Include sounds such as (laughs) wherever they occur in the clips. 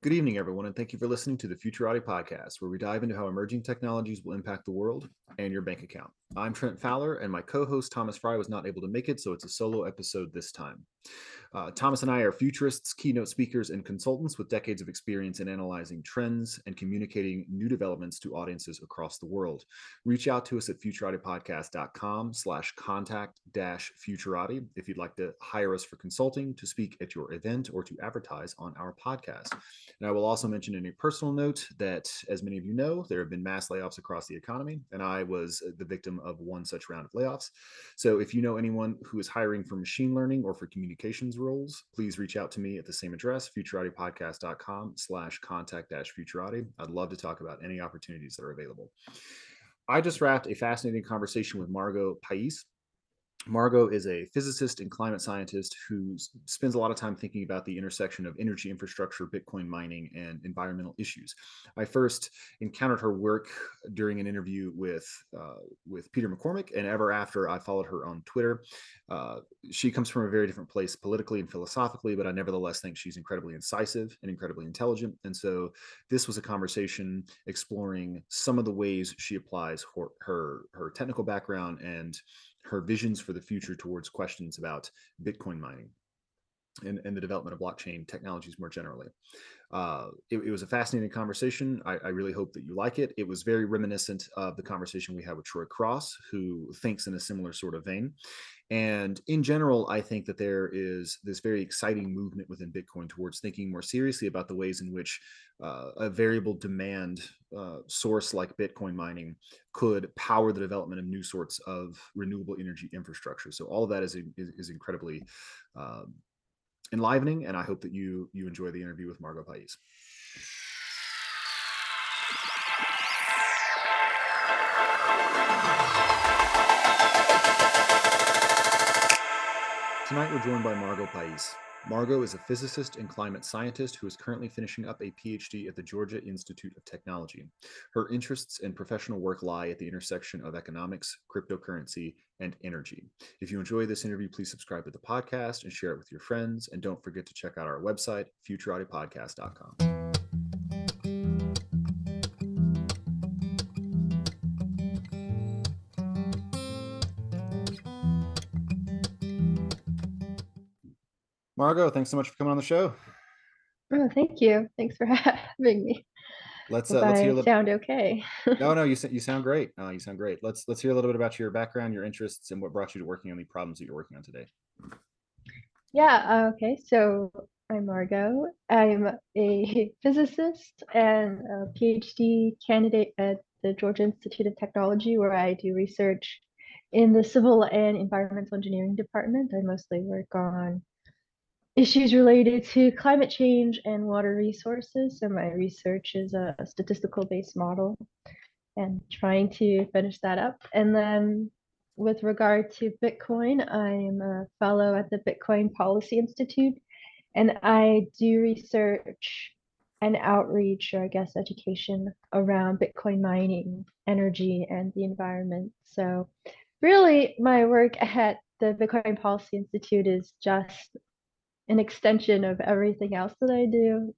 Good evening, everyone, and thank you for listening to the Futurati podcast, where we dive into how emerging technologies will impact the world and your bank account. I'm Trent Fowler, and my co host Thomas Frey was not able to make it, so it's a solo episode this time. Uh, Thomas and I are futurists, keynote speakers, and consultants with decades of experience in analyzing trends and communicating new developments to audiences across the world. Reach out to us at futuratipodcast.com slash contact dash futurati if you'd like to hire us for consulting, to speak at your event, or to advertise on our podcast. And I will also mention in a personal note that, as many of you know, there have been mass layoffs across the economy, and I was the victim of one such round of layoffs. So if you know anyone who is hiring for machine learning or for communications roles, please reach out to me at the same address, futuratipodcast.com slash contact dash futurati. I'd love to talk about any opportunities that are available. I just wrapped a fascinating conversation with Margot Paez. Margot is a physicist and climate scientist who spends a lot of time thinking about the intersection of energy infrastructure, Bitcoin mining, and environmental issues. I first encountered her work during an interview with uh, with Peter McCormack, and ever after I followed her on Twitter. Uh, she comes from a very different place politically and philosophically, but I nevertheless think she's incredibly incisive and incredibly intelligent. And so this was a conversation exploring some of the ways she applies her her, her technical background and her visions for the future towards questions about Bitcoin mining and, the development of blockchain technologies more generally. Uh, it, it, was a fascinating conversation. I, I, really hope that you like it. It was very reminiscent of the conversation we had with Troy Cross, who thinks in a similar sort of vein. And in general, I think that there is this very exciting movement within Bitcoin towards thinking more seriously about the ways in which uh, a variable demand uh, source like Bitcoin mining could power the development of new sorts of renewable energy infrastructure. So all of that is is, is incredibly uh, enlivening, and I hope that you you enjoy the interview with Margot Paez. Tonight we're joined by Margot Paez. Margot is a physicist and climate scientist who is currently finishing up a PhD at the Georgia Institute of Technology. Her interests and professional work lie at the intersection of economics, cryptocurrency, and energy. If you enjoy this interview, please subscribe to the podcast and share it with your friends. And don't forget to check out our website, futuratipodcast.com. Margot, thanks so much for coming on the show. Oh, thank you. Thanks for (laughs) having me. Let's uh, let's hear. A little... Sound okay? no, no, you (laughs) you sound great. Uh, you sound great. Let's let's hear a little bit about your background, your interests, and what brought you to working on the problems that you're working on today. Yeah. Uh, okay. So I'm Margot. I'm a (laughs) physicist and a PhD candidate at the Georgia Institute of Technology, where I do research in the civil and environmental engineering department. I mostly work on issues related to climate change and water resources. So my research is a, statistical based model and trying to finish that up. And then with regard to Bitcoin, I'm a fellow at the Bitcoin Policy Institute and I do research and outreach, or I guess education around Bitcoin mining, energy, and the environment. So, really, my work at the Bitcoin Policy Institute is just an extension of everything else that I do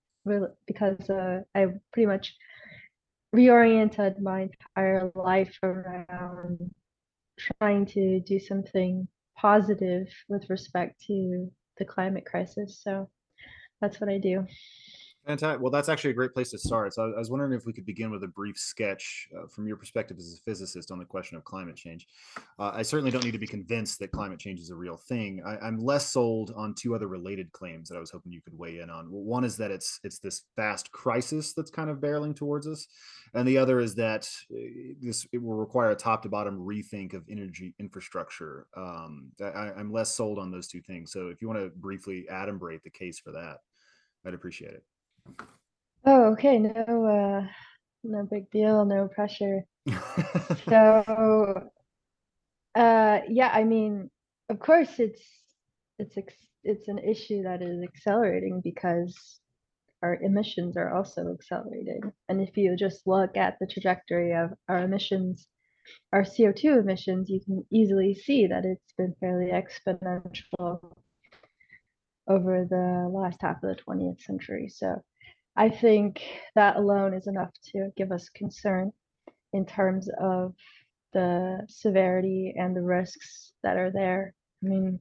because uh, I pretty much reoriented my entire life around trying to do something positive with respect to the climate crisis. So that's what I do. Fantastic. Well, that's actually a great place to start. So I was wondering if we could begin with a brief sketch uh, from your perspective as a physicist on the question of climate change. Uh, I certainly don't need to be convinced that climate change is a real thing. I, am less sold on two other related claims that I was hoping you could weigh in on. One is that it's it's this vast crisis that's kind of barreling towards us, and the other is that uh, this it will require a top to bottom rethink of energy infrastructure. Um, I, I'm less sold on those two things. So if you want to briefly adumbrate the case for that, I'd appreciate it. Oh, okay. No, uh, no big deal. No pressure. So, uh, yeah, I mean, of course, it's it's it's an issue that is accelerating because our emissions are also accelerating. And if you just look at the trajectory of our emissions, our CO2 emissions, you can easily see that it's been fairly exponential over the last half of the 20th century. So I think that alone is enough to give us concern in terms of the severity and the risks that are there. I mean,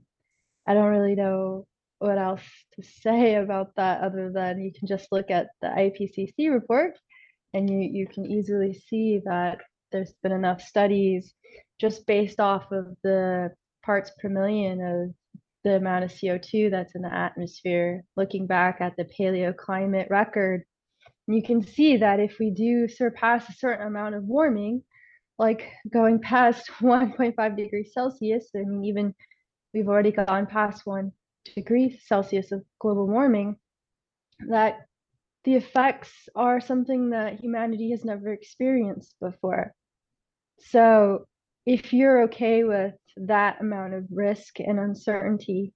I don't really know what else to (laughs) say about that other than you can just look at the IPCC report and you, you can easily see that there's been enough studies just based off of the parts per million of the amount of CO2 that's in the atmosphere, looking back at the paleoclimate record, you can see that if we do surpass a certain amount of warming, like going past (laughs) 1.5 degrees Celsius, I mean, even we've already gone past one degree Celsius of global warming, that the effects are something that humanity has never experienced before. So if you're okay with that amount of risk and uncertainty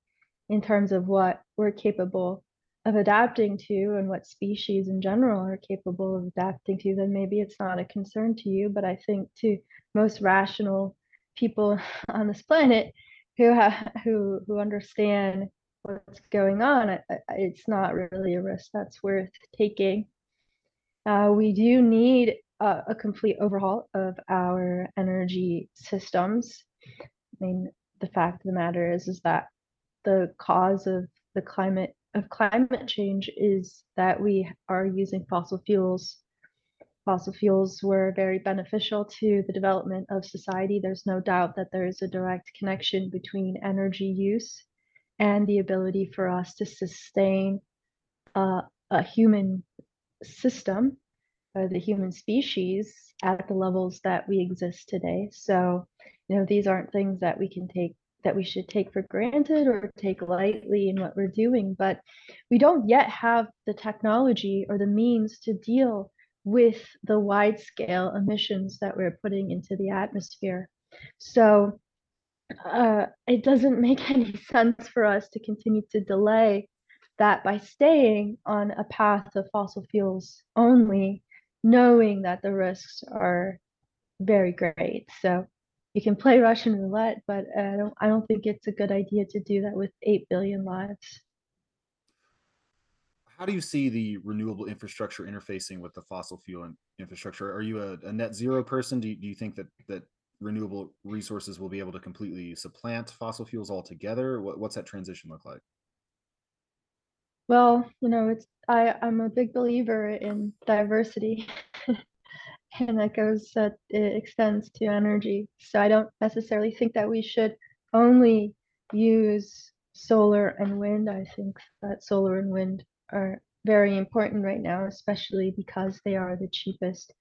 in terms of what we're capable of adapting to and what species in general are capable of adapting to, then maybe it's not a concern to you. But I think to most rational people (laughs) on this planet who ha- who who understand what's going on, it's not really a risk that's worth taking. Uh, we do need a, a complete overhaul of our energy systems. Mean, the fact of the matter is, is that the cause of the climate of climate change is that we are using fossil fuels. Fossil fuels were very beneficial to the development of society. There's no doubt that there is a direct connection between energy use and the ability for us to sustain uh, a human system uh, the human species at the levels that we exist today. So, you know, these aren't things that we can take that we should take for granted or take lightly in what we're doing, but we don't yet have the technology or the means to deal with the wide scale emissions that we're putting into the atmosphere. So uh, it doesn't make (laughs) any sense for us to continue to delay that by staying on a path of fossil fuels only knowing that the risks are very great. So you can play Russian roulette, but uh, I don't I don't think it's a good idea to do that with 8 billion lives. How do you see the renewable infrastructure interfacing with the fossil fuel infrastructure? Are you a, a net zero person? Do you, do you think that that renewable resources will be able to completely supplant fossil fuels altogether? What, what's that transition look like? Well, you know, it's I I'm a big believer in diversity. (laughs) and that goes that it extends to energy. So I don't necessarily think that we should only use solar and wind. I think that solar and wind are very important right now, especially because they are the cheapest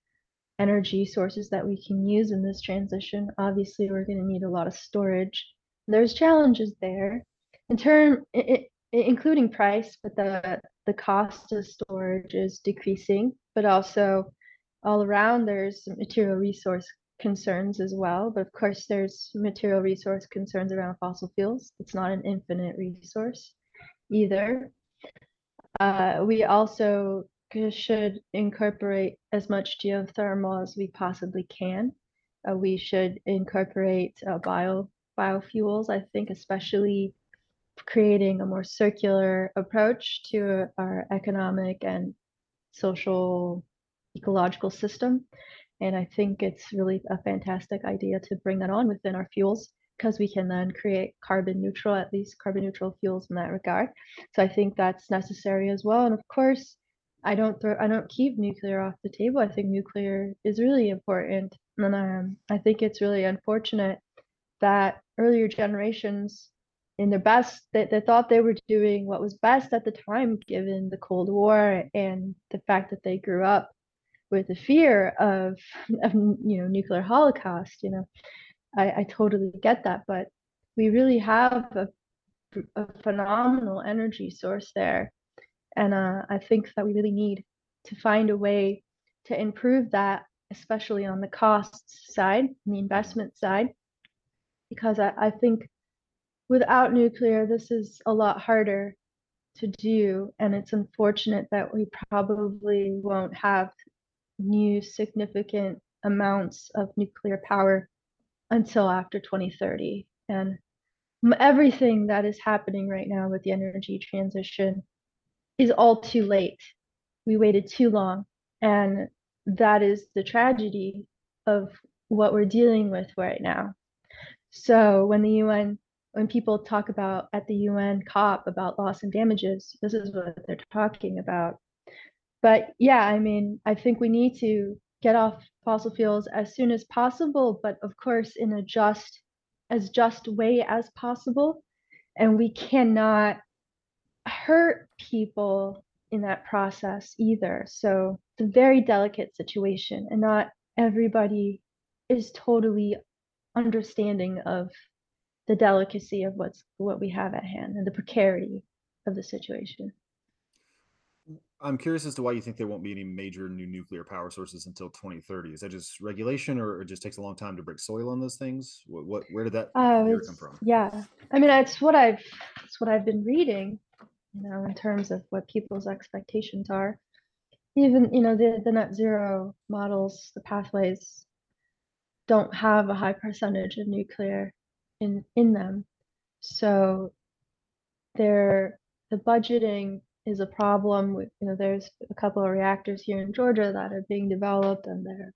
energy sources that we can use in this transition. Obviously, we're going to need a lot of storage. There's challenges there. In term, it, including price, but the the cost of storage is decreasing, but also all around there's material resource concerns as well. But of course, there's material resource concerns around fossil fuels. It's not an infinite resource either. Uh, we also should incorporate as much geothermal as we possibly can. Uh, we should incorporate uh, bio biofuels. I think especially creating a more circular approach to our economic and social ecological system. And I think it's really a fantastic idea to bring that on within our fuels because we can then create carbon neutral, at least carbon neutral fuels in that regard. So I think that's necessary as well. And of course, I don't throw, I don't keep nuclear off the table. I think nuclear is really important, and um, I think it's really unfortunate that earlier generations in their best they, they thought they were doing what was best at the time given the cold war and the fact that they grew up with the fear of, of you know nuclear holocaust you know I, I totally get that but we really have a, a phenomenal energy source there and uh, i think that we really need to find a way to improve that especially on the costs side the investment side because I, I think without nuclear, this is a lot harder to do. And it's unfortunate that we probably won't have new significant amounts of nuclear power until after 2030. And everything that is happening right now with the energy transition is all too late we waited too long. And that is the tragedy of what we're dealing with right now. So when the UN, when people talk about at the UN COP about loss and damages, this is what they're talking about. But yeah, I mean, I think we need to get off fossil fuels as soon as possible, but of course in a just, as just way as possible. And we cannot hurt people in that process either. So it's a very delicate situation, and not everybody is totally understanding of the delicacy of what's what we have at hand and the precarity of the situation. I'm curious as to why you think there won't be any major new nuclear power sources until 2030. Is that just regulation, or it just takes a long time to break soil on those things? What, what where did that uh, come from? Yeah, I mean, it's what I've it's what I've been reading, you know, in terms of what people's expectations are. Even you know the the net zero models, the pathways don't have a high percentage of nuclear in in them. So they're the budgeting is a problem you know there's a couple of reactors here in Georgia that are being developed and their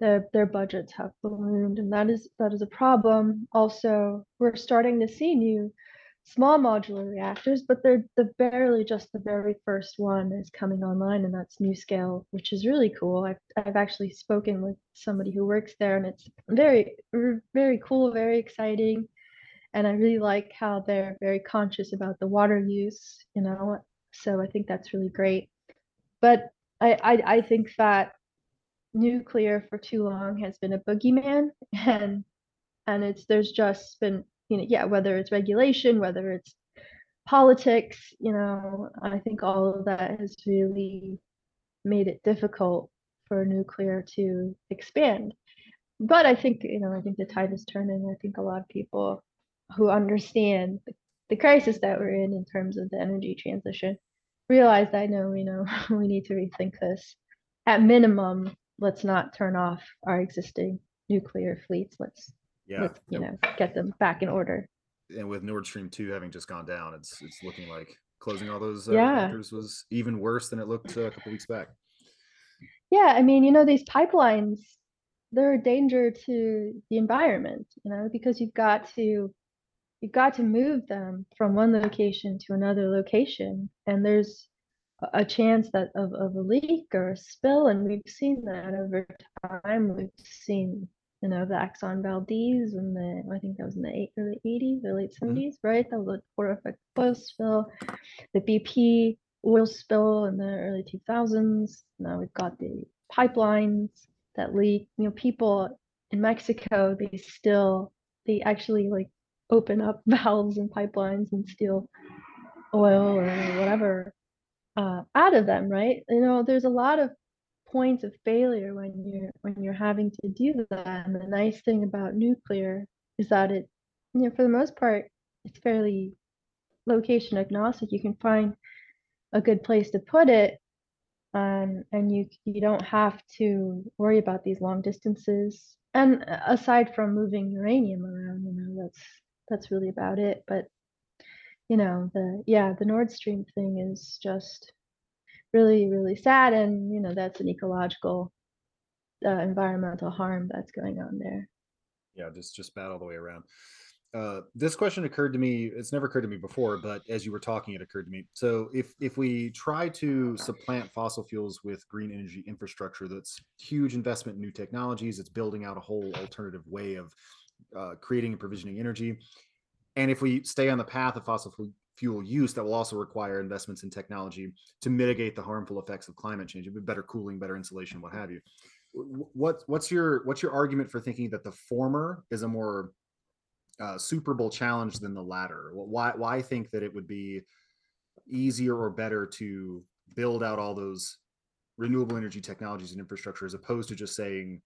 their their budgets have ballooned and that is that is a problem. Also, we're starting to see new small modular reactors, but they're the barely just the very first one is coming online, and that's NuScale, which is really cool. I've I've actually spoken with somebody who works there, and it's very very cool, very exciting, and I really like how they're very conscious about the water use, you know. So I think that's really great. But I I, I think that nuclear for too long has been a boogeyman, (laughs) and and it's there's just been you know, yeah, whether it's regulation, whether it's politics, you know, I think all of that has really made it difficult for nuclear to expand. But I think, you know, I think the tide is turning. I think a lot of people who understand the, the crisis that we're in in terms of the energy transition realize I no, you know, (laughs) we need to rethink this. At minimum, let's not turn off our existing nuclear fleets. Let's yeah, let's you know get them back in order. And with Nord Stream two having just gone down, it's it's looking like closing all those uh, yeah. reactors was even worse than it looked uh, a couple weeks back. Yeah, I mean, you know, these pipelines, they're a danger to the environment, you know, because you've got to you've got to move them from one location to another location, and there's a chance that of, of a leak or a spill, and we've seen that over time. We've seen you know, the Exxon Valdez and the, I think that was in the eight, early 80s or late 70s, mm-hmm. right? That was a horrific oil spill. The BP oil spill in the early 2000s. Now we've got the pipelines that leak. You know, people in Mexico, they still, they actually like open up (laughs) valves and pipelines and steal oil or whatever uh, out of them, right? You know, there's a lot of points of failure when you're when you're having to do that. And the nice thing about nuclear is that it, you know, for the most part, it's fairly location agnostic. You can find a good place to put it, um, and you you don't have to worry about these long distances. And aside from moving uranium around, you know, that's that's really about it. But you know, the yeah, the Nord Stream thing is just really, really sad. And, you know, that's an ecological, uh, environmental harm that's going on there. Yeah, just just bad all the way around. Uh, this question occurred to me. It's never occurred to me before, but as you were talking, it occurred to me. So, if if we try to supplant fossil fuels with green energy infrastructure, that's huge investment in new technologies. It's building out a whole alternative way of uh, creating and provisioning energy. And if we stay on the path of fossil fuel use that will also require investments in technology to mitigate the harmful effects of climate change, better cooling, better insulation, what have you. What what's your what's your argument for thinking that the former is a more uh, Super Bowl challenge than the latter? Why why think that it would be easier or better to build out all those renewable energy technologies and infrastructure as opposed to just saying,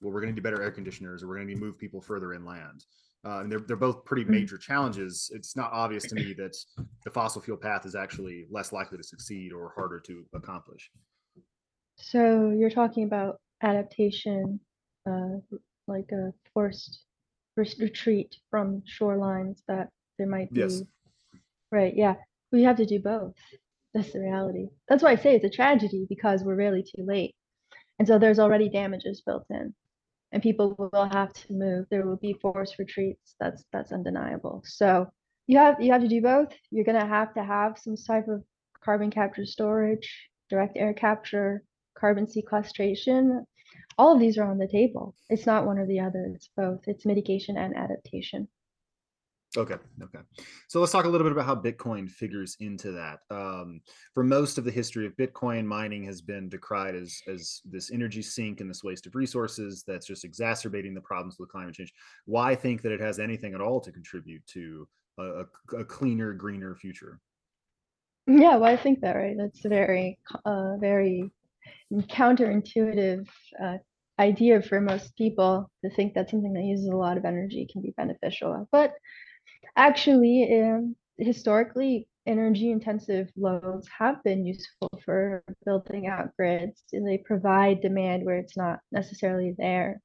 well, we're going to do better air conditioners or we're going to move people further inland? uh, and they're they're both pretty mm-hmm. major challenges. It's not obvious to me (laughs) that the fossil fuel path is actually less likely to succeed or harder to accomplish. So you're talking about adaptation, uh, like a forced retreat from shorelines that there might be. Yes. Right. Yeah. We have to do both. That's the reality. That's why I say it's a tragedy because we're really too late. And so there's already damages built in. And people will have to move. There will be forced retreats. That's that's undeniable. So you have you have to do both. You're gonna have to have some type of carbon capture storage, direct air capture, carbon sequestration. All of these are on the table. It's not one or the other, it's both. It's mitigation and adaptation. Okay. Okay. So let's talk a little bit about how Bitcoin figures into that. Um, for most of the history of Bitcoin, mining has been decried as as this energy sink and this waste of resources that's just exacerbating the problems with climate change. Why think that it has anything at all to contribute to a, a cleaner, greener future? Yeah, well, I think that right. That's a very, uh, very counterintuitive uh, idea for most people to think that something that uses a lot of energy can be beneficial. But actually, um, historically, energy intensive loads have been useful for building out grids and they provide demand where it's not necessarily there,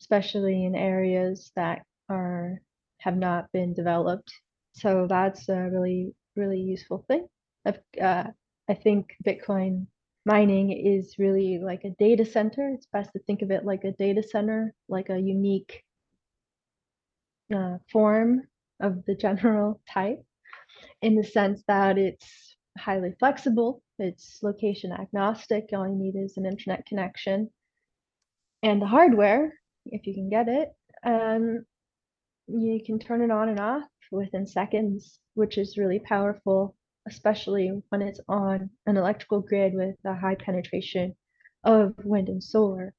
especially in areas that are have not been developed. So that's a really, really useful thing. Uh, I think Bitcoin mining is really like a data center. It's best to think of it like a data center, like a unique uh, form of the general type in the sense that it's highly flexible, it's location agnostic, all you need is an internet connection and the hardware, if you can get it, um, you can turn it on and off within seconds, which is really powerful, especially when it's on an electrical grid with a high penetration of wind and solar,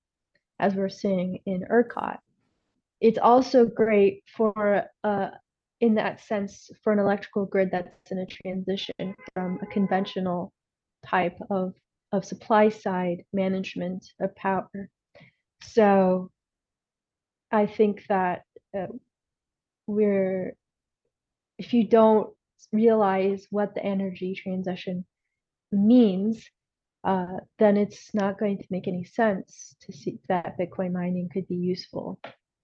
as we're seeing in ERCOT. It's also great for uh, in that sense for an electrical grid that's in a transition from a conventional type of of supply side management of power. So I think that uh, we're if you don't realize what the energy transition means, uh, then it's not going to make any sense to see that Bitcoin mining could be useful.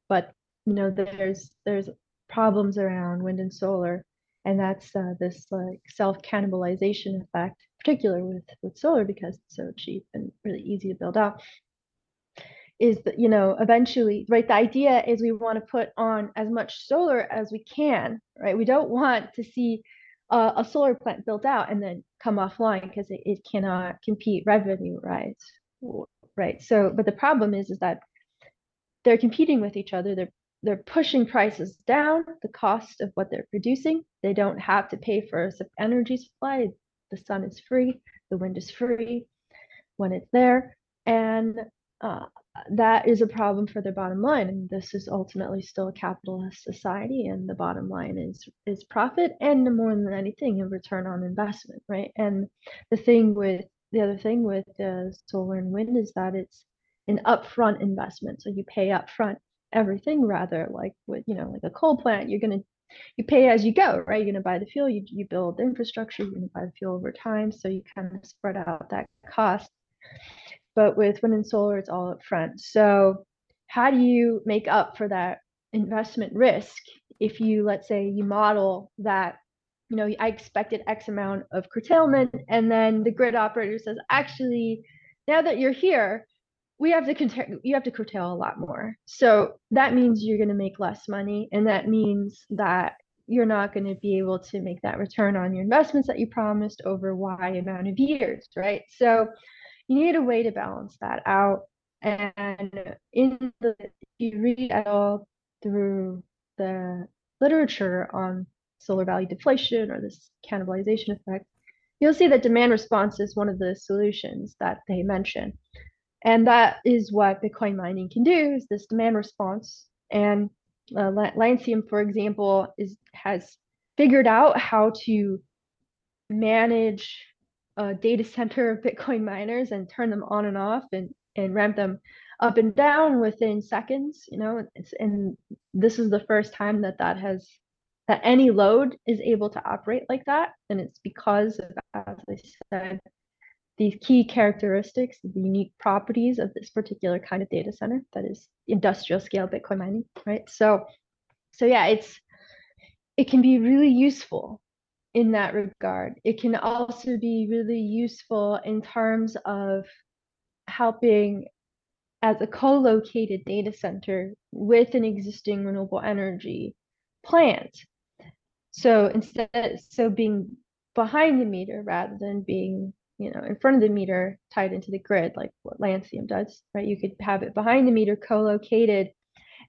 But you know, there's there's problems around wind and solar, and that's uh, this like self cannibalization effect, particular with with solar because it's so cheap and really easy to build out. Is that you know eventually right? The idea is we want to put on as much solar as we can, right? We don't want to see a solar plant built out and then come offline because it, it cannot compete revenue, right? Right. So, but the problem is, is that they're competing with each other. They're they're pushing prices down, the cost of what they're producing. They don't have to pay for energy supply. The sun is free, the wind is free when it's there. And uh, that is a problem for their bottom line. And this is ultimately still a capitalist society, and the bottom line is is profit and more than anything, a return on investment, right? And the thing with the other thing with uh, solar and wind is that it's an upfront investment. So you pay upfront everything rather like with you know like a coal plant you're going to you pay as you go right? You're going to buy the fuel you, you build the infrastructure you're going to buy the fuel over time so you kind of spread out that cost. But with wind and solar it's all up front. So how do you make up for that investment risk if you let's say you model that you know i expected x amount of curtailment and then the grid operator says actually now that you're here we have to you have to curtail a lot more. So that means you're going to make less money, and that means that you're not going to be able to make that return on your investments that you promised over Y amount of years, right? So you need a way to balance that out. And in the you read at all through the literature on solar value deflation or this cannibalization effect, you'll see that demand response is one of the solutions that they mention. And that is what Bitcoin mining can do is this demand response. And uh, Lancium, for example, is has figured out how to manage a data center of Bitcoin miners and turn them on and off and, and ramp them up and down within seconds, you know, and this is the first time that that has that any load is able to operate like that. And it's because of, as I said, these key characteristics, the unique properties of this particular kind of data center that is industrial scale Bitcoin mining, right? So, so yeah, it's it can be really useful in that regard. It can also be really useful in terms of helping as a co-located data center with an existing renewable energy plant. So instead, so being behind the meter rather than being, you know, in front of the meter tied into the grid, like what Lancium does, right? You could have it behind the meter co-located.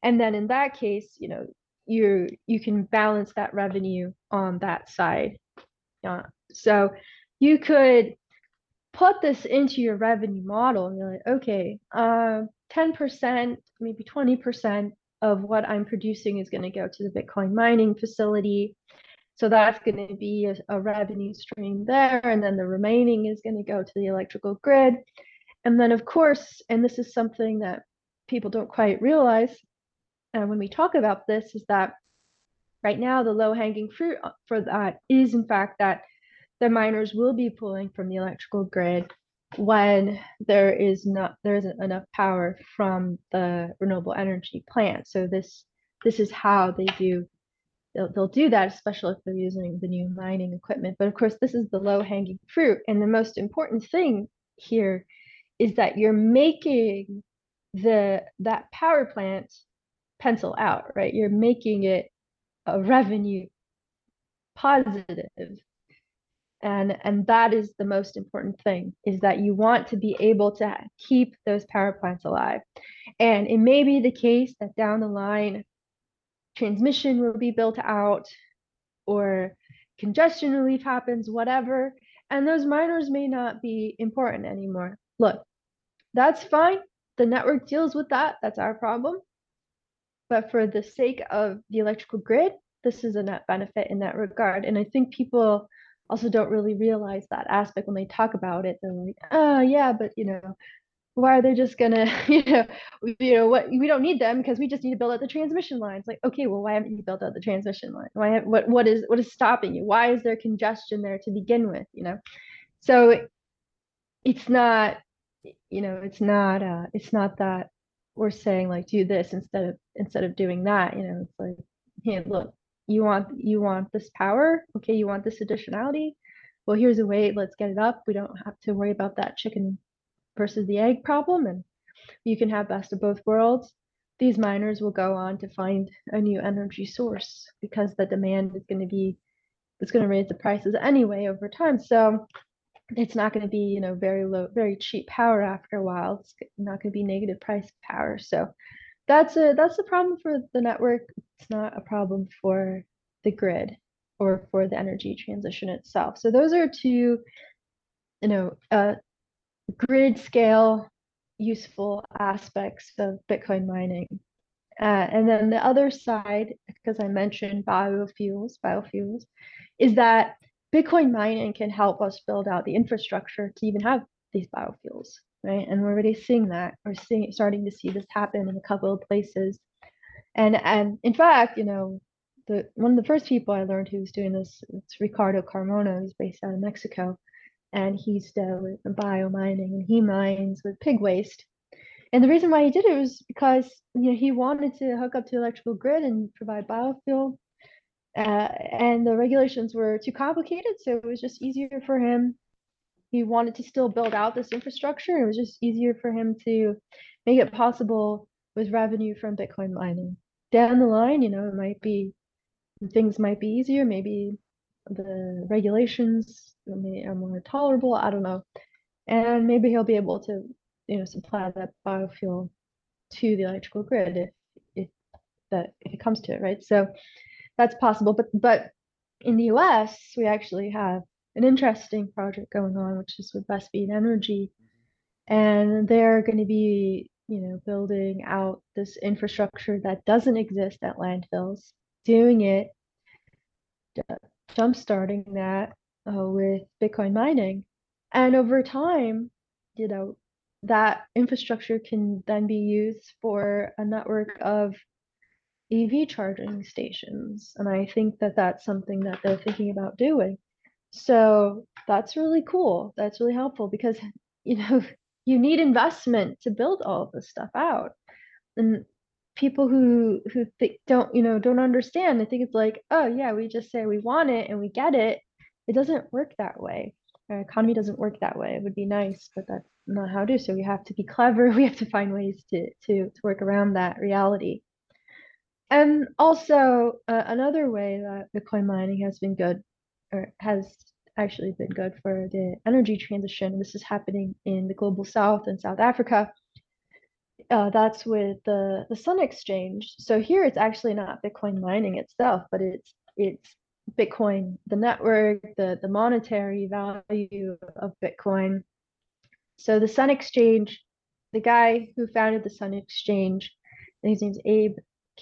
And then in that case, you know, you you can balance that revenue on that side. Yeah. So you could put this into your revenue model and you're like, okay, uh, 10%, maybe 20% of what I'm producing is going to go to the Bitcoin mining facility. So that's going to be a, a, revenue stream there. And then the remaining is going to go to the electrical grid. And then, of course, and this is something that people don't quite realize uh, when we talk about this, is that right now the low hanging fruit uh, for that is, in fact, that the miners will be pulling from the electrical grid when there is not there isn't enough power from the renewable energy plant. So this this is how they do they'll, they'll do that, especially if they're using the new mining equipment. But of course, this is the low hanging fruit. And the most important thing here is that you're making the that power plant pencil out, right? You're making it a revenue positive and and that is the most important thing is that you want to be able to keep those power plants alive and it may be the case that down the line transmission will be built out or congestion relief happens whatever. And those miners may not be important anymore. Look that's fine. The network deals with that. That's our problem. But for the sake of the electrical grid this is a net benefit in that regard. And i think people also don't really realize that aspect when they talk about it. They're like, oh yeah, but you know, why are they just gonna, (laughs) you know, you know what? We don't need them because we just need to build out the transmission lines. Like, okay, well, why haven't you built out the transmission line? Why? What? What is? What is stopping you? Why is there congestion there to begin with? You know, so it's not, you know, it's not. uh It's not that we're saying like do this instead of instead of doing that. You know, it's like, hey, look, you want you want this power okay you want this additionality well here's a way let's get it up we don't have to worry about that chicken versus the egg problem and you can have best of both worlds. These miners will go on to find a new energy source because the demand is going to be it's going to raise the prices anyway over time. So it's not going to be you know very low very cheap power after a while. It's not going to be negative price power. So that's a that's a problem for the network. It's not a problem for the grid or for the energy transition itself. So those are two, you know, uh, grid scale useful aspects of Bitcoin mining. Uh, and then the other side, because I mentioned biofuels, biofuels, is that Bitcoin mining can help us build out the infrastructure to even have these biofuels, right? And we're already seeing that. We're seeing starting to see this happen in a couple of places and and in fact, you know, the one of the first people I learned who was doing this, it's Ricardo Carmona, who's based out of Mexico, and he's uh, with biomining, and he mines with pig waste. And the reason why he did it was because you know he wanted to hook up to the electrical grid and provide biofuel, uh, and the regulations were too complicated, so it was just easier for him. He wanted to still build out this infrastructure. It was just easier for him to make it possible with revenue from Bitcoin mining down the line, you know, it might be things might be easier. Maybe the regulations are more tolerable. I don't know, and maybe he'll be able to, you know, supply that biofuel to the electrical grid if if that if it comes to it, right? So that's possible. But but in the U.S., we actually have an interesting project going on, which is with Vespene Energy, and they're going to be you know, building out this infrastructure that doesn't exist at landfills, doing it, jump starting that uh, with Bitcoin mining. And over time, you know, that infrastructure can then be used for a network of EV charging stations. And I think that that's something that they're thinking about doing. So that's really cool. That's really helpful because, (laughs) you know, you need investment to build all this stuff out and people who who don't you know don't understand i think it's like oh yeah we just say we want it and we get it it doesn't work that way. Our economy doesn't work that way. It would be nice, but that's not how to do. So we have to be clever. (laughs) We have to find ways to to to work around that reality. And also uh, another way that Bitcoin mining has been good, or has actually been good for the energy transition. This is happening in the global south and South Africa. Uh, that's with the the Sun Exchange. So here it's actually not Bitcoin mining itself, but it's it's Bitcoin, the network, the the monetary value of Bitcoin. So the Sun Exchange, the guy who founded the Sun Exchange, his name's Abe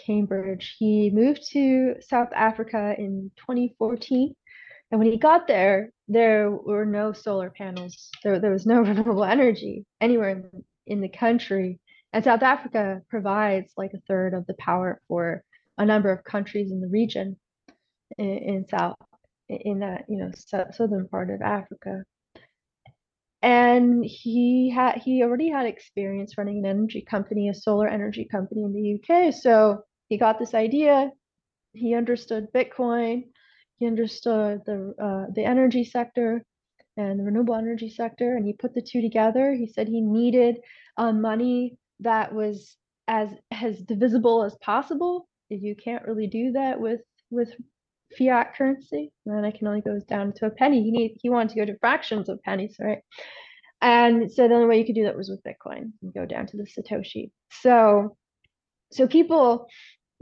Cambridge. He moved to South Africa in 2014 and when he got there, there were no solar panels. There, there was no (laughs) renewable energy anywhere in, in the country. And South Africa provides like a third of the power for a number of countries in the region in, in South in that you know southern part of Africa. And he had he already had experience running an energy company, a solar energy company in the UK. So he got this idea. He understood Bitcoin he understood the uh, the energy sector and the renewable energy sector, and he put the two together. He said he needed uh, money that was as as divisible as possible. You can't really do that with with fiat currency. And it can only goes down to a penny. He need he wanted to go to fractions of pennies, right? And so the only way you could do that was with Bitcoin and go down to the Satoshi. So so people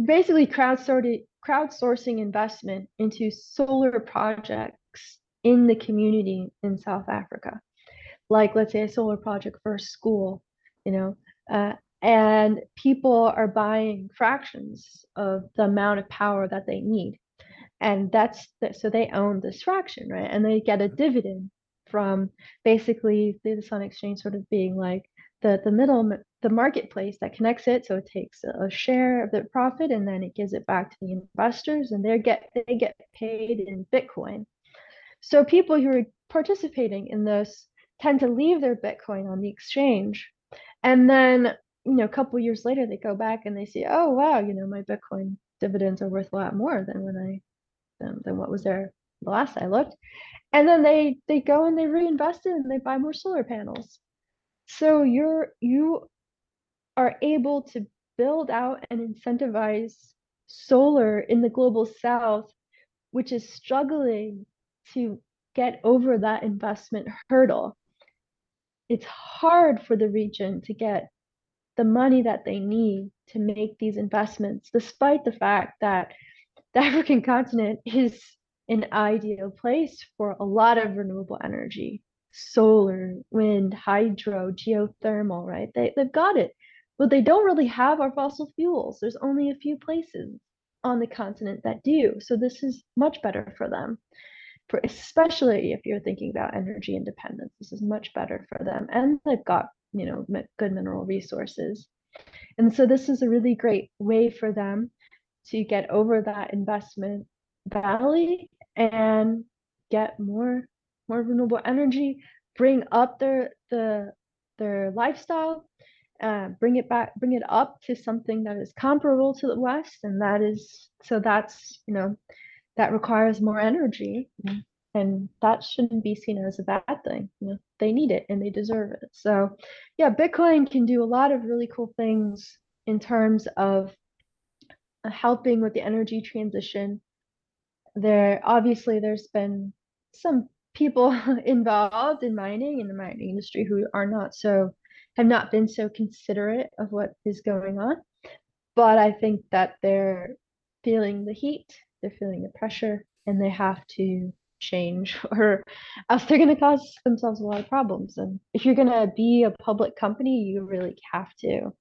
basically crowdsourced crowdsourcing investment into solar projects in the community in South Africa, like let's say a solar project for a school, you know, uh, and people are buying fractions of the amount of power that they need, and that's the, so they own this fraction, right? And they get a dividend from basically the Sun Exchange sort of being like the the middle the marketplace that connects it. So it takes a share of the profit and then it gives it back to the investors and they get they get paid in bitcoin. So people who are participating in this tend to leave their bitcoin on the exchange and then you know a couple years later they go back and they see oh wow you know my bitcoin dividends are worth a lot more than when i than, than what was there the last i looked and then they they go and they reinvest it and they buy more solar panels so you're you are able to build out and incentivize solar in the global south, which is struggling to get over that investment hurdle. It's hard for the region to get the money that they need to make these investments, despite the fact that the (laughs) African continent is an ideal place for a lot of renewable energy solar, wind, hydro, geothermal, right? They, they've got it. But they don't really have our fossil fuels. There's only a few places on the continent that do. So this is much better for them. For especially if you're thinking about energy independence, this is much better for them. And they've got, you know, good mineral resources. And so this is a really great way for them to get over that investment valley and get more more renewable energy, bring up their the their lifestyle, uh, bring it back, bring it up to something that is comparable to the West, and that is so that's you know that requires more energy, and that shouldn't be seen as a bad thing. You know, they need it and they deserve it. So, yeah, Bitcoin can do a lot of really cool things in terms of uh, helping with the energy transition. There obviously there's been some people (laughs) involved in mining in the mining industry who are not so have not been so considerate of what is going on but i think that they're feeling the heat they're feeling the pressure and they have to change (laughs) or else they're going to cause themselves a lot of problems. And if you're going to be a public company you really have to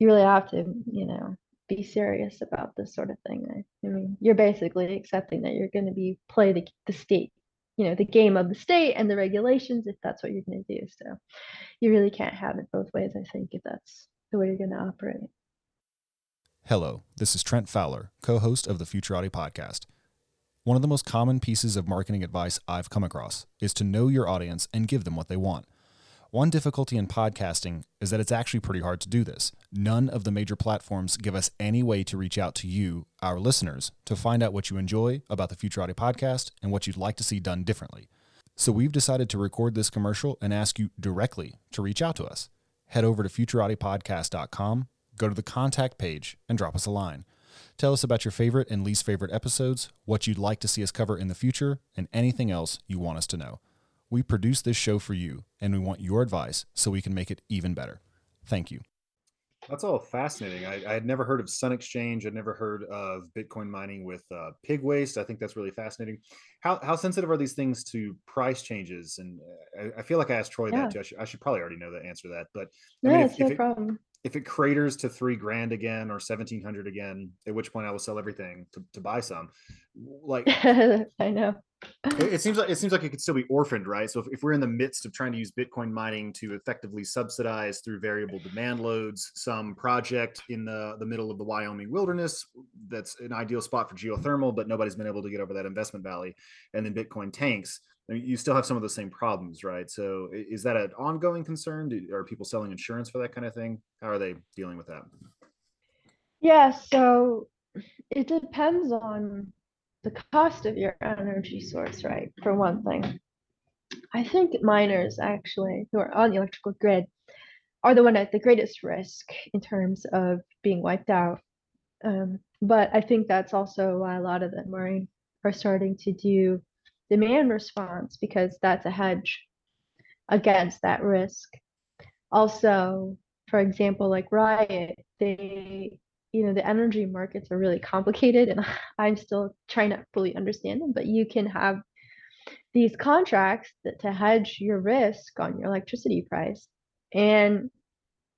you really have to you know be serious about this sort of thing. I, I mean you're basically accepting that you're going to be play the, the state you know the game of the state and the regulations if that's what you're going to do. So you really can't have it both ways i think if that's the way you're going to operate hello this is trent fowler co-host of the futurati podcast one of the most common pieces of marketing advice i've come across is to know your audience and give them what they want One difficulty in podcasting is that it's actually pretty hard to do this. None of the major platforms give us any way to reach out to you, our listeners, to find out what you enjoy about the Futurati podcast and what you'd like to see done differently. So we've decided to record this commercial and ask you directly to reach out to us. Head over to futuratipodcast.com, go to the contact page, and drop us a line. Tell us about your favorite and least favorite episodes, what you'd like to see us cover in the future, and anything else you want us to know. We produce this show for you, and we want your advice so we can make it even better. Thank you. That's all fascinating. I, I had never heard of Sun Exchange. I'd never heard of Bitcoin mining with uh, pig waste. I think that's really fascinating. How how sensitive are these things to price changes? And uh, I, I feel like I asked Troy yeah. that too. I should, I should, probably already know the answer to that. But I mean, if, no if problem. It, if it craters to three grand again or seventeen hundred again, at which point I will sell everything to, to buy some. Like (laughs) I know. it, it, seems like it seems like it could still be orphaned, right? So if, if we're in the midst of trying to use Bitcoin mining to effectively subsidize through variable demand loads some project in the, the middle of the Wyoming wilderness, that's an ideal spot for geothermal, but nobody's been able to get over that investment valley, and then Bitcoin tanks I mean, you still have some of the same problems, right? So is that an ongoing concern? Do, are people selling insurance for that kind of thing? How are they dealing with that? Yeah, so it depends on the cost of your energy source, right? For one thing. I think miners actually who are on the electrical grid are the one at the greatest risk in terms of being wiped out. Um, but I think that's also why a lot of them are, are starting to do demand response because that's a hedge against that risk. Also, for example, like Riot, they, you know, the energy markets are really complicated and (laughs) I'm still trying to fully understand them, but you can have these contracts that to hedge your risk on your electricity price. And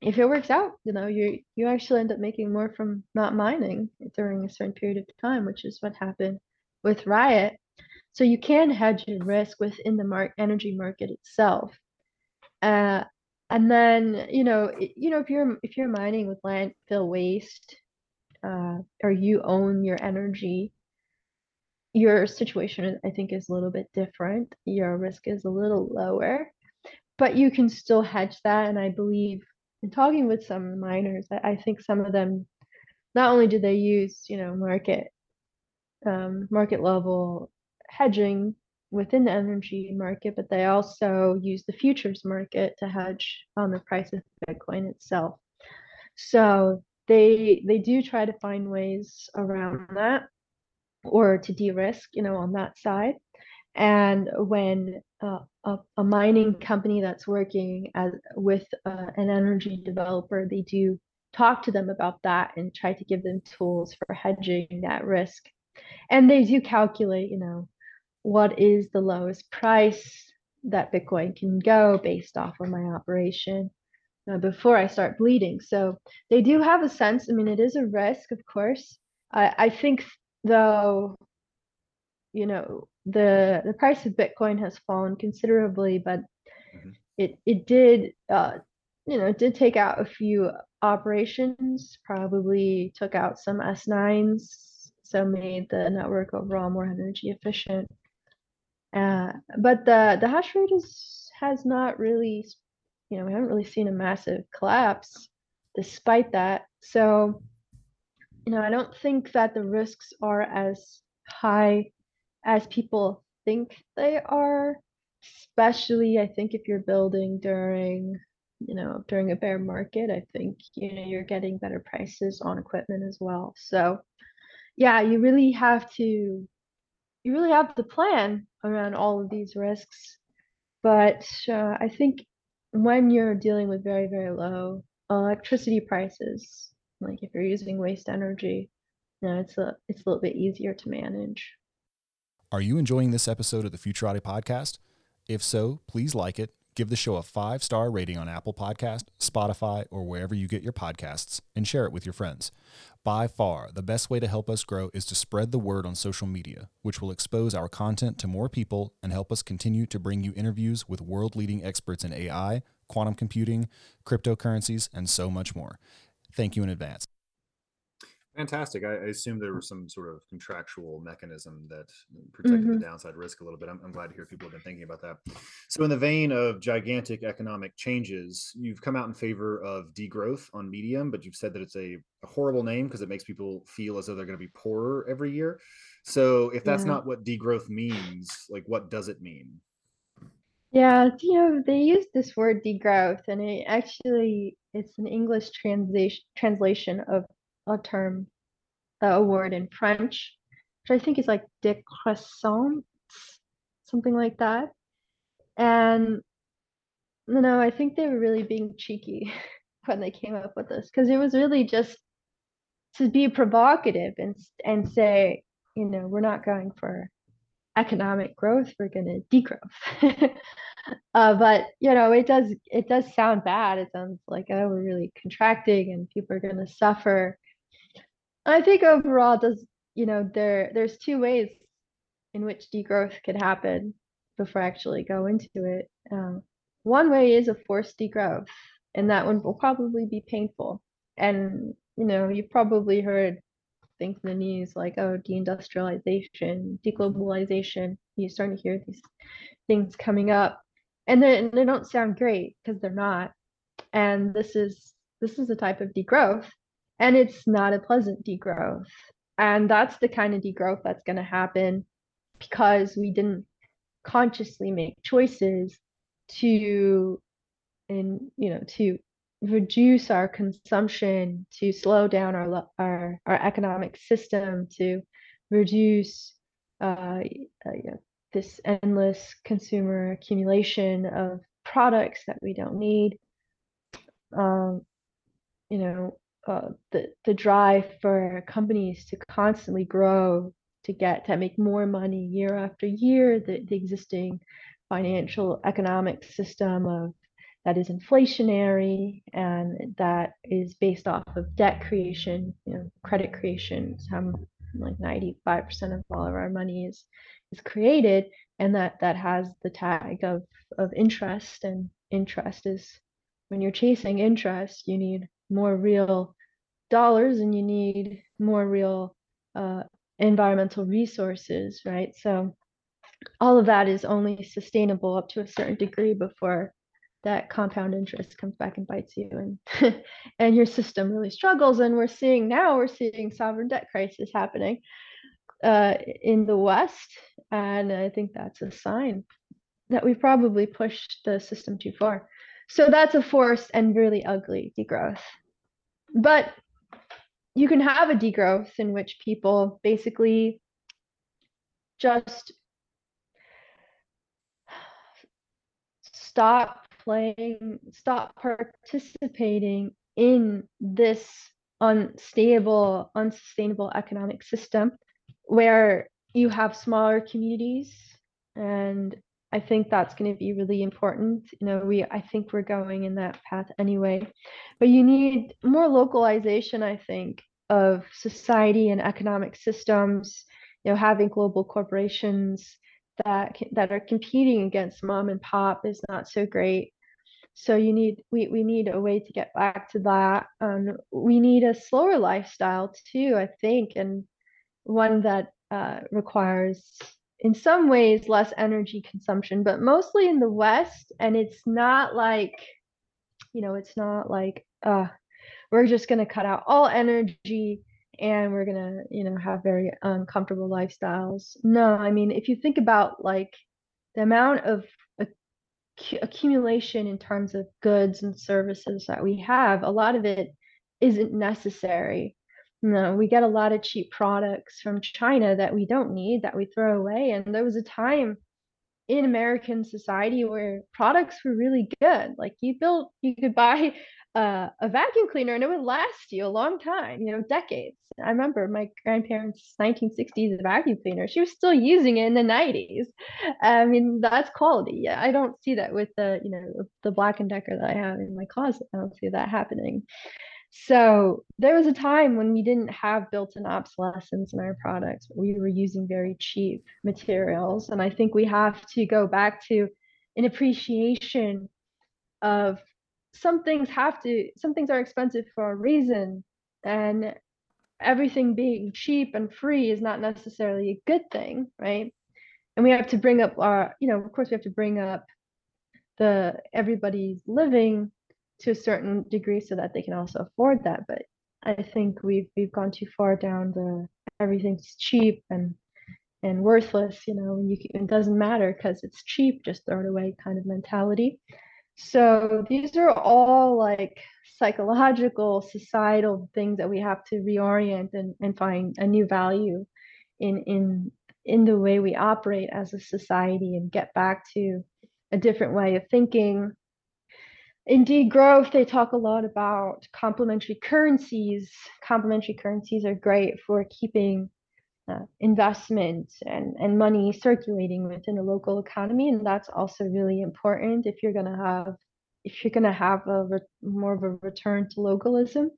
if it works out, you know, you you actually end up making more from not mining during a certain period of time, which is what happened with Riot. So you can hedge your risk within the mar- energy market itself. Uh, and then you know you know if you're if you're mining with landfill waste uh, or you own your energy your situation i think is a little bit different your risk is a little lower but you can still hedge that and i believe in talking with some miners i, I think some of them not only do they use you know market um, market level hedging within the energy market, but they also use the futures market to hedge on the price of Bitcoin itself. So they they do try to find ways around that or to de-risk, you know, on that side. And when uh, a, a, mining company that's working as with uh, an energy developer, they do talk to them about that and try to give them tools for hedging that risk. And they do calculate, you know, what is the lowest price that Bitcoin can go based off of my operation uh, before I start bleeding. So they do have a sense. I mean, it is a risk, of course. I, I think though, you know, the the price of Bitcoin has fallen considerably, but mm-hmm. it it did uh, you know, it did take out a few operations, probably took out some S9s, so made the network overall more energy efficient. Uh, but the the hash rate is has not really, you know, we haven't really seen a massive collapse despite that. So, you know, I don't think that the risks are as high as people think they are. Especially, I think if you're building during, you know, during a bear market, I think you know you're getting better prices on equipment as well. So, yeah, you really have to you really have to plan around all of these risks. But uh, I think when you're dealing with very, very low electricity prices, like if you're using waste energy, you know, it's a it's a little bit easier to manage. Are you enjoying this episode of the Futurati podcast? If so, please like it Give the show a five star rating on Apple Podcast, Spotify, or wherever you get your podcasts, and share it with your friends. By far, the best way to help us grow is to spread the word on social media, which will expose our content to more people and help us continue to bring you interviews with world leading experts in AI, quantum computing, cryptocurrencies, and so much more. Thank you in advance. Fantastic. I, I assume there was some sort of contractual mechanism that protected the hmm downside risk a little bit. I'm, I'm glad to hear people have been thinking about that. So, in the vein of gigantic economic changes, you've come out in favor of degrowth on Medium, but you've said that it's a, a horrible name because it makes people feel as though they're going to be poorer every year. So, if that's Yeah. not what degrowth means, like what does it mean? Yeah, you know, they use this word degrowth and it actually it's an English translation translation of a term, a word in French, which I think is like décroissance, something like that. And you know, I think they were really being cheeky (laughs) when they came up with this because it was really just to be provocative and and say, you know, we're not going for economic growth, we're going to degrowth. (laughs) uh, but you know, it does it does sound bad. It sounds like oh, we're really contracting and people are going to suffer. I think overall, does you know there there's two ways in which degrowth could happen before I actually go into it. Um, one way is a forced degrowth, and that one will probably be painful. And you know, you've probably heard things in the news like, oh, deindustrialization, deglobalization. You're starting to hear these things coming up, and they they don't sound great because they're not. And this is this is a type of degrowth, and it's not a pleasant degrowth. And that's the kind of degrowth that's going to happen because we didn't consciously make choices to and you know to reduce our consumption to slow down our our, our economic system to reduce uh, uh, you know, this endless consumer accumulation of products that we don't need um, you know uh, the the drive for companies to constantly grow to get to make more money year after year the, the existing financial economic system of that is inflationary and that is based off of debt creation you know credit creation some like 95% of all of our money is is created and that that has the tag of of interest and interest is when you're chasing interest you need more real dollars and you need more real uh, environmental resources, right? So all of that is only sustainable up to a certain degree before that compound interest comes back and bites you and (laughs) and your system really struggles. And we're seeing now we're seeing sovereign debt crisis happening uh, in the west. And i think that's a sign that we probably pushed the system too far. So that's a forced and really ugly degrowth. But you can have a degrowth in which people basically just stop playing, stop participating in this unstable, unsustainable economic system where you have smaller communities and I think that's going to be really important. You know, we I think we're going in that path anyway. But you need more localization, I think, of society and economic systems, you know, having global corporations that that are competing against mom and pop is not so great. So you need we we need a way to get back to that. Um, we need a slower lifestyle too, I think, and one that uh, requires in some ways less energy consumption, but mostly in the West. And it's not like, you know, it's not like uh, we're just going to cut out all energy and we're going to, you know, have very uncomfortable lifestyles. No, I mean, if you think about like the amount of accumulation in terms of goods and services that we have, a lot of it isn't necessary. No, we get a lot of cheap products from China that we don't need, that we throw away. And there was a time in American society where products were really good. Like you built, you could buy (laughs) uh, a vacuum cleaner and it would last you a long time, you know, decades. I remember my grandparents' 1960s vacuum cleaner. She was still using it in the 90s. I mean, that's quality. Yeah, I don't see that with the, you know, the Black and Decker that I have in my closet. I don't see that happening. So there was a time when we didn't have built-in obsolescence in our products. We were using very cheap materials. And I think we have to go back to an appreciation of some things have to, some things are expensive for a reason. And everything being cheap and free is not necessarily a good thing, right? And we have to bring up our, you know, of course we have to bring up the everybody's living to a certain degree so that they can also afford that. But I think we've we've gone too far down the everything's cheap and and worthless, you know, and you can, it doesn't matter because it's cheap, just throw it away kind of mentality. So these are all like psychological, societal things that we have to reorient and, and find a new value in in in the way we operate as a society and get back to a different way of thinking. In degrowth, they talk a lot about complementary currencies. Complementary currencies are great for keeping uh, investment and, and money circulating within a local economy. And that's also really important if you're going to have if you're going to have a re- more of a return to localism.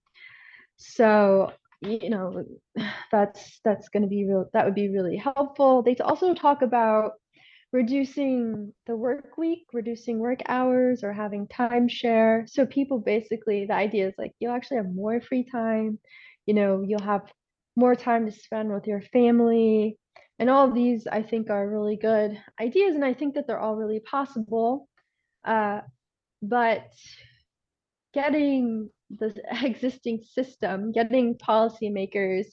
So you know (sighs) that's that's going to be real that would be really helpful they also talk about reducing the work week reducing work hours or having timeshare so people basically the idea is like you'll actually have more free time. You know you'll have more time to spend with your family. And all of these i think are really good ideas and i think that they're all really possible. Uh, but getting the (laughs) existing system, getting policymakers,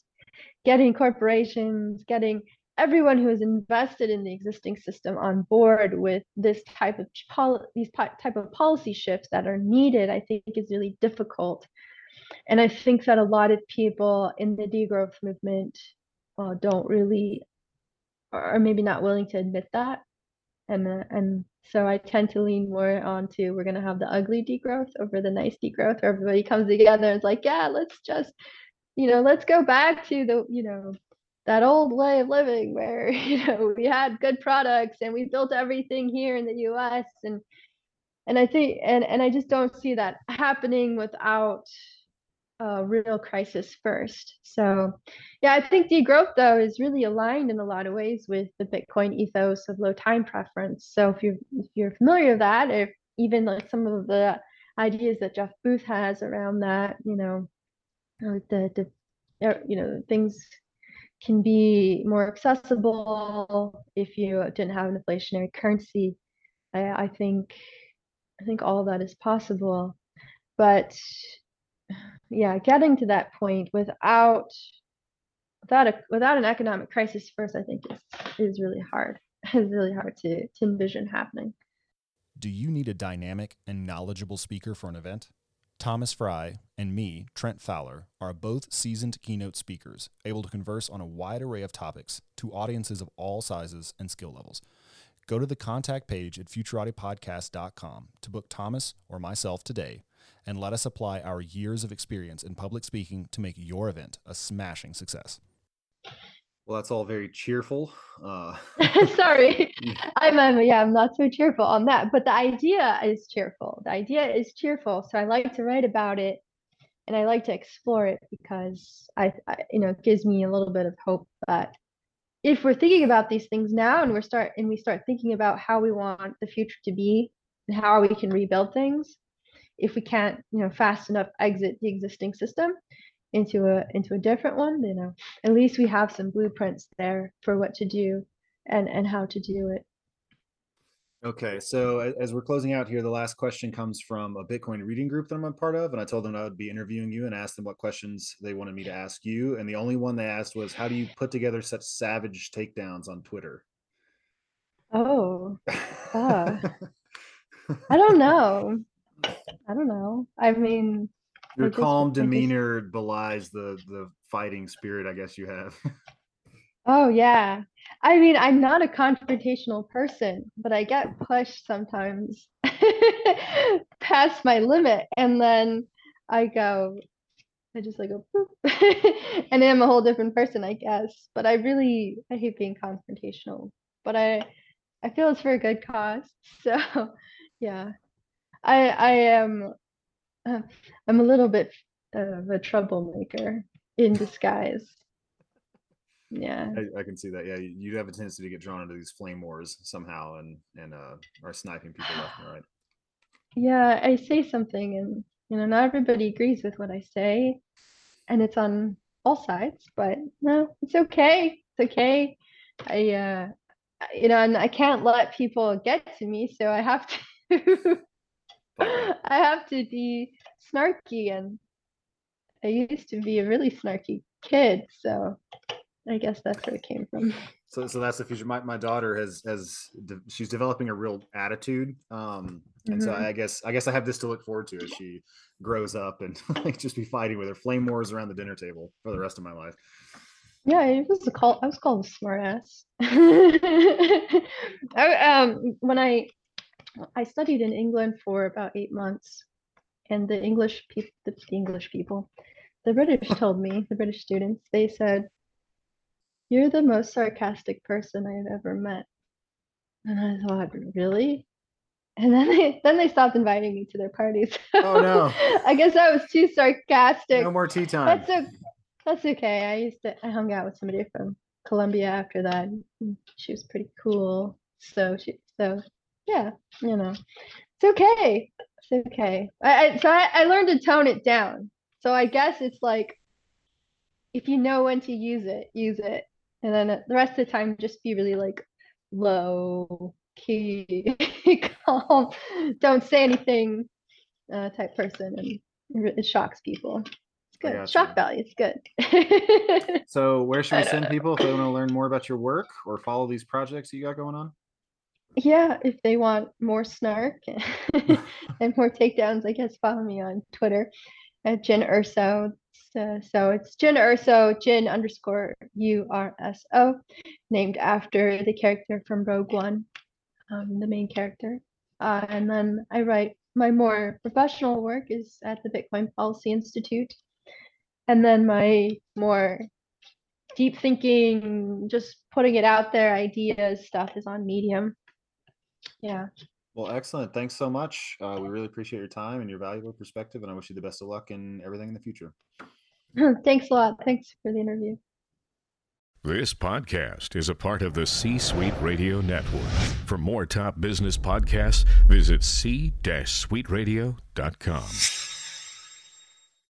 getting corporations, getting everyone who is invested in the existing system on board with this type of pol- these type of policy shifts that are needed, I think is really difficult. And I think that a lot of people in the degrowth movement uh, don't really, are maybe not willing to admit that. And uh, and so I tend to lean more onto we're gonna have the ugly degrowth over the nice degrowth where everybody comes together and it's like, yeah, let's just, you know, let's go back to the, you know, that old way of living where, (laughs) you know, we had good products and we built everything here in the US and and I think and and I just don't see that happening without a real crisis first. So, yeah, I think degrowth though is really aligned in a lot of ways with the Bitcoin ethos of low time preference. So if you if you're familiar with that, if even like some of the ideas that Jeff Booth has around that, you know, uh, the the uh, you know things can be more accessible if you didn't have an inflationary currency. I, I think I think all that is possible, but yeah, getting to that point without without a without an economic crisis first, I think is is really hard. (laughs) It's really hard to to envision happening. Do you need a dynamic and knowledgeable speaker for an event? Thomas Frey and me, Trent Fowler, are both seasoned keynote speakers, able to converse on a wide array of topics to audiences of all sizes and skill levels. Go to the contact page at futuratipodcast.com to book Thomas or myself today and let us apply our years of experience in public speaking to make your event a smashing success. Well, that's all very cheerful. Uh... (laughs) (laughs) Sorry, I'm, I'm yeah, I'm not so cheerful on that, but the idea is cheerful. The idea is cheerful, so I like to write about it, and I like to explore it because I, I you know, it gives me a little bit of hope that if we're thinking about these things now and we're start and we start thinking about how we want the future to be and how we can rebuild things, if we can't you know fast enough exit the existing system into a into a different one you know. At least we have some blueprints there for what to do and and how to do it. Okay so as we're closing out here the last question comes from a bitcoin reading group that i'm a part of and i told them i would be interviewing you and asked them what questions they wanted me to ask you and the only one they asked was how do you put together such savage takedowns on twitter? Oh (laughs) uh, i don't know. I don't know. I mean, your calm demeanor belies the the fighting spirit. I guess you have. (laughs) oh yeah, I mean, I'm not a confrontational person, but I get pushed sometimes (laughs) past my limit, and then I go. I just like go, (laughs) and I'm a whole different person, I guess. But I really, I hate being confrontational. But I, I feel it's for a good cause. So, yeah. I I am uh, I'm a little bit of a troublemaker in disguise. Yeah. I, I, can see that. Yeah, you, you have a tendency to get drawn into these flame wars somehow and and uh are sniping people left and right. Yeah, I say something and you know not everybody agrees with what I say and it's on all sides, but no, it's okay. It's okay. I uh you know, and I can't let people get to me, so I have to (laughs) (laughs) I have to be snarky and I used to be a really snarky kid, so I guess that's where it came from. (laughs) So, so that's the future. My, my daughter has has de- she's developing a real attitude, um, and so Mhm. I guess I guess I have this to look forward to as she grows up and (laughs) like just be fighting with her flame wars around the dinner table for the rest of my life. Yeah, it was a call. I was called a smartass. I, um, when I I studied in England for about eight months, and the English people, the, the English people, the British told me, the British students, they said, "You're the most sarcastic person I've ever met." And I thought, really? And then they then they stopped inviting me to their parties. Oh, no. (laughs) I guess I was too sarcastic. No more tea time. That's o- that's okay. I used to I hung out with somebody from Colombia after that. She was pretty cool. So she so yeah, you know. It's okay. It's okay. I, I so I, I learned to tone it down. So I guess it's like if you know when to use it, use it. And then the rest of the time just be really like low key, (laughs) calm, don't say anything uh, type person and it shocks people. It's good. Shock value It's good. So, where should we (laughs) send people if they want to learn more about your work or follow these projects you got going on? Yeah, if they want more snark (laughs) and more takedowns, I guess follow me on Twitter at Jyn Urso. So, so it's Jyn Urso, Jyn underscore U R S O, named after the character from Rogue One, um, the main character. Uh, and then I write my more professional work is at the Bitcoin Policy Institute. And then my more deep thinking, just putting it out there, ideas stuff is on Medium. Yeah. Well, excellent. Thanks so much. Uh, we really appreciate your time and your valuable perspective, and I wish you the best of luck in everything in the future. (laughs) Thanks a lot. Thanks for the interview. This podcast is a part of the C Suite Radio Network. For more top business podcasts, visit c-suiteradio.com.